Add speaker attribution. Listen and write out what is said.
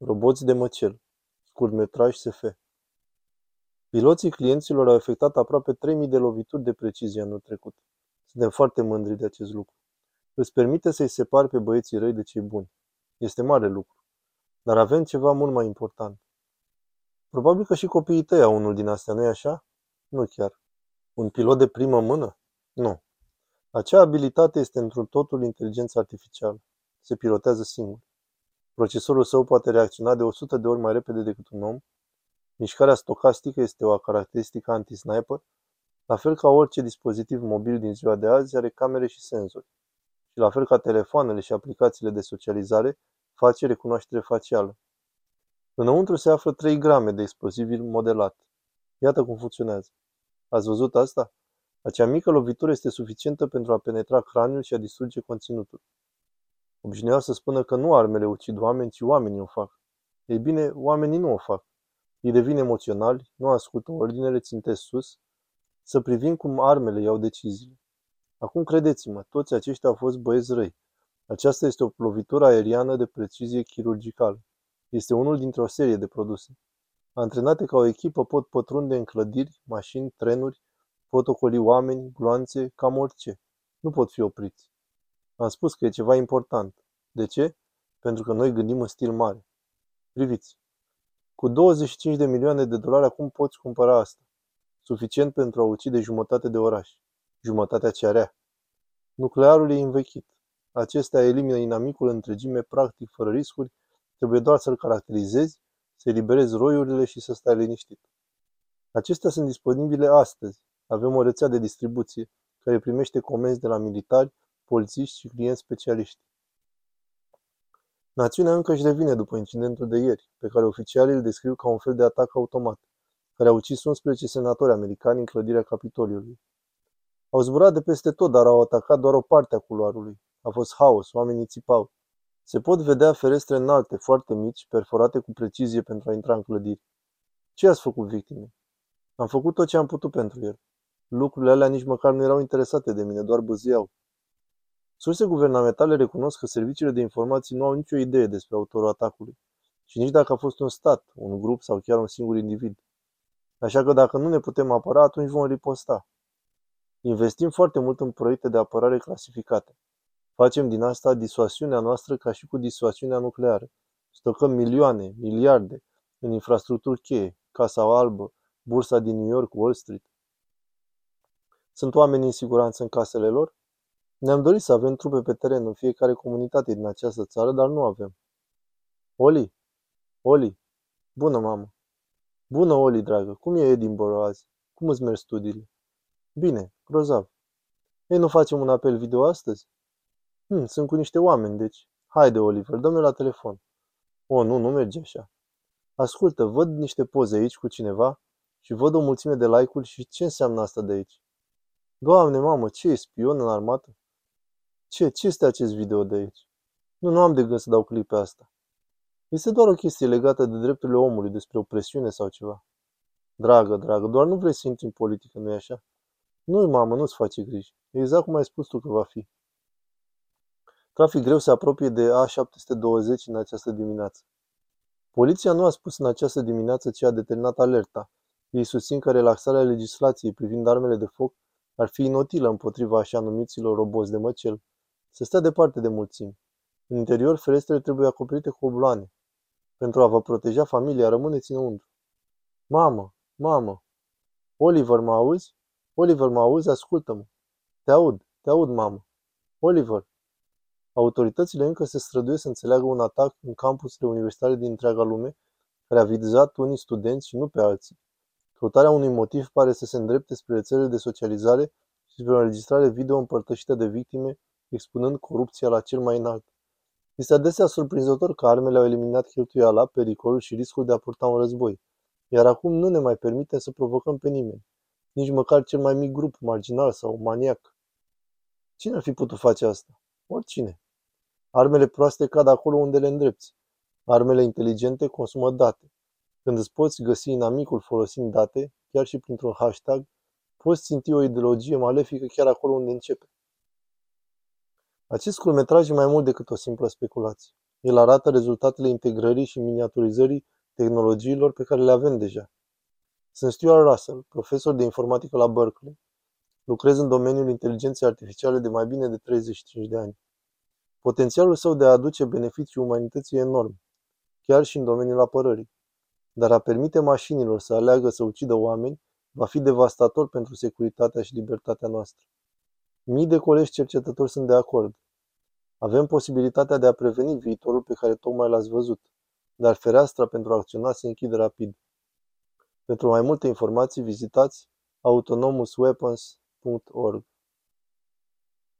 Speaker 1: Roboți de măcel. Scurtmetraj SF. Piloții clienților au efectuat aproape 3000 de lovituri de precizie anul trecut. Suntem foarte mândri de acest lucru. Îți permite să-i separi pe băieții răi de cei buni. Este mare lucru. Dar avem ceva mult mai important. Probabil că și copiii tăi au unul din astea, nu-i așa? Nu chiar. Un pilot de primă mână? Nu. Acea abilitate este într-un totul inteligență artificială. Se pilotează singur. Procesorul său poate reacționa de 100 de ori mai repede decât un om. Mișcarea stocastică este o caracteristică anti-sniper, la fel ca orice dispozitiv mobil din ziua de azi are camere și senzori. Și la fel ca telefoanele și aplicațiile de socializare, face recunoaștere facială. Înăuntru se află 3 grame de explozibil modelat. Iată cum funcționează. Ați văzut asta? Acea mică lovitură este suficientă pentru a penetra craniul și a distruge conținutul. Obișnuiau să spună că nu armele ucid oameni, ci oamenii o fac. Ei bine, oamenii nu o fac. Ei devin emoționali, nu ascultă ordinele, țintesc sus, să privim cum armele iau deciziile. Acum credeți-mă, toți aceștia au fost băieți răi. Aceasta este o lovitură aeriană de precizie chirurgicală. Este unul dintre o serie de produse. Antrenate ca o echipă pot pătrunde în clădiri, mașini, trenuri, pot ocoli oameni, gloanțe, cam orice. Nu pot fi opriți. Am spus că e ceva important. De ce? Pentru că noi gândim în stil mare. Priviți. Cu 25 de milioane de dolari acum poți cumpăra asta. Suficient pentru a ucide jumătate de oraș. Jumătatea ce area. Nuclearul e învechit. Acesta elimină inamicul întregime practic fără riscuri, trebuie doar să-l caracterizezi, să eliberezi roiurile și să stai liniștit. Acestea sunt disponibile astăzi. Avem o rețea de distribuție care primește comenzi de la militari, polițiști și clienți specialiști. Națiunea încă își revine după incidentul de ieri, pe care oficialii îl descriu ca un fel de atac automat, care a ucis 11 senatori americani în clădirea Capitoliului. Au zburat de peste tot, dar au atacat doar o parte a culoarului. A fost haos, oamenii țipau. Se pot vedea ferestre înalte, foarte mici, perforate cu precizie pentru a intra în clădiri. Ce ați făcut victime? Am făcut tot ce am putut pentru el. Lucrurile alea nici măcar nu erau interesate de mine, doar băziau. Surse guvernamentale recunosc că serviciile de informații nu au nicio idee despre autorul atacului și nici dacă a fost un stat, un grup sau chiar un singur individ. Așa că dacă nu ne putem apăra, atunci vom riposta. Investim foarte mult în proiecte de apărare clasificate. Facem din asta disuasiunea noastră ca și cu disuasiunea nucleară. Stocăm milioane, miliarde în infrastructuri cheie, Casa Albă, bursa din New York, Wall Street. Sunt oameni în siguranță în casele lor? Ne-am dorit să avem trupe pe teren în fiecare comunitate din această țară, dar nu avem. Oli? Oli? Bună, mamă! Bună, Oli, dragă! Cum e Edinburgh azi? Cum îți merg studiile? Bine, grozav. Ei, nu facem un apel video astăzi? Hm, sunt cu niște oameni, deci. Haide, Oliver, dă-mi la telefon. O, nu, nu merge așa. Ascultă, văd niște poze aici cu cineva și văd o mulțime de like-uri și ce înseamnă asta de aici? Doamne, mamă, ce e spion în armată? Ce? Ce este acest video de aici? Nu, nu am de gând să dau clip pe asta. Este doar o chestie legată de drepturile omului, despre opresiune sau ceva. Dragă, dragă, doar nu vrei să intri în politică, nu-i așa? Nu, mamă, nu-ți face griji. Exact cum ai spus tu că va fi. Trafic greu se apropie de A720 în această dimineață. Poliția nu a spus în această dimineață ce a determinat alerta. Ei susțin că relaxarea legislației privind armele de foc ar fi inutilă împotriva așa numiților roboți de măcel. Să stea departe de mulțimi. În interior, ferestrele trebuie acoperite cu obloane. Pentru a vă proteja familia, rămâneți înăuntru. Mamă, mamă! Oliver, mă auzi? Oliver, mă auzi? Ascultă-mă! Te aud, te aud, mamă! Oliver! Autoritățile încă se străduiesc să înțeleagă un atac în campusurile universitare din întreaga lume, care a vizat unii studenți și nu pe alții. Căutarea unui motiv pare să se îndrepte spre rețelele de socializare și spre o înregistrare video împărtășită de victime, expunând corupția la cel mai înalt. Este adesea surprinzător că armele au eliminat cheltuiala, pericolul și riscul de a purta un război, iar acum nu ne mai permite să provocăm pe nimeni, nici măcar cel mai mic grup marginal sau maniac. Cine ar fi putut face asta? Oricine. Armele proaste cad acolo unde le îndrepți. Armele inteligente consumă date. Când îți poți găsi inamicul folosind date, chiar și printr-un hashtag, poți ținti o ideologie malefică chiar acolo unde începe. Acest scurtmetraj e mai mult decât o simplă speculație. El arată rezultatele integrării și miniaturizării tehnologiilor pe care le avem deja. Sunt Stuart Russell, profesor de informatică la Berkeley. Lucrez în domeniul inteligenței artificiale de mai bine de 35 de ani. Potențialul său de a aduce beneficii umanității e enorm, chiar și în domeniul apărării. Dar a permite mașinilor să aleagă să ucidă oameni va fi devastator pentru securitatea și libertatea noastră. Mii de colegi cercetători sunt de acord. Avem posibilitatea de a preveni viitorul pe care tocmai l-ați văzut, dar fereastra pentru a acționa se închide rapid. Pentru mai multe informații vizitați autonomousweapons.org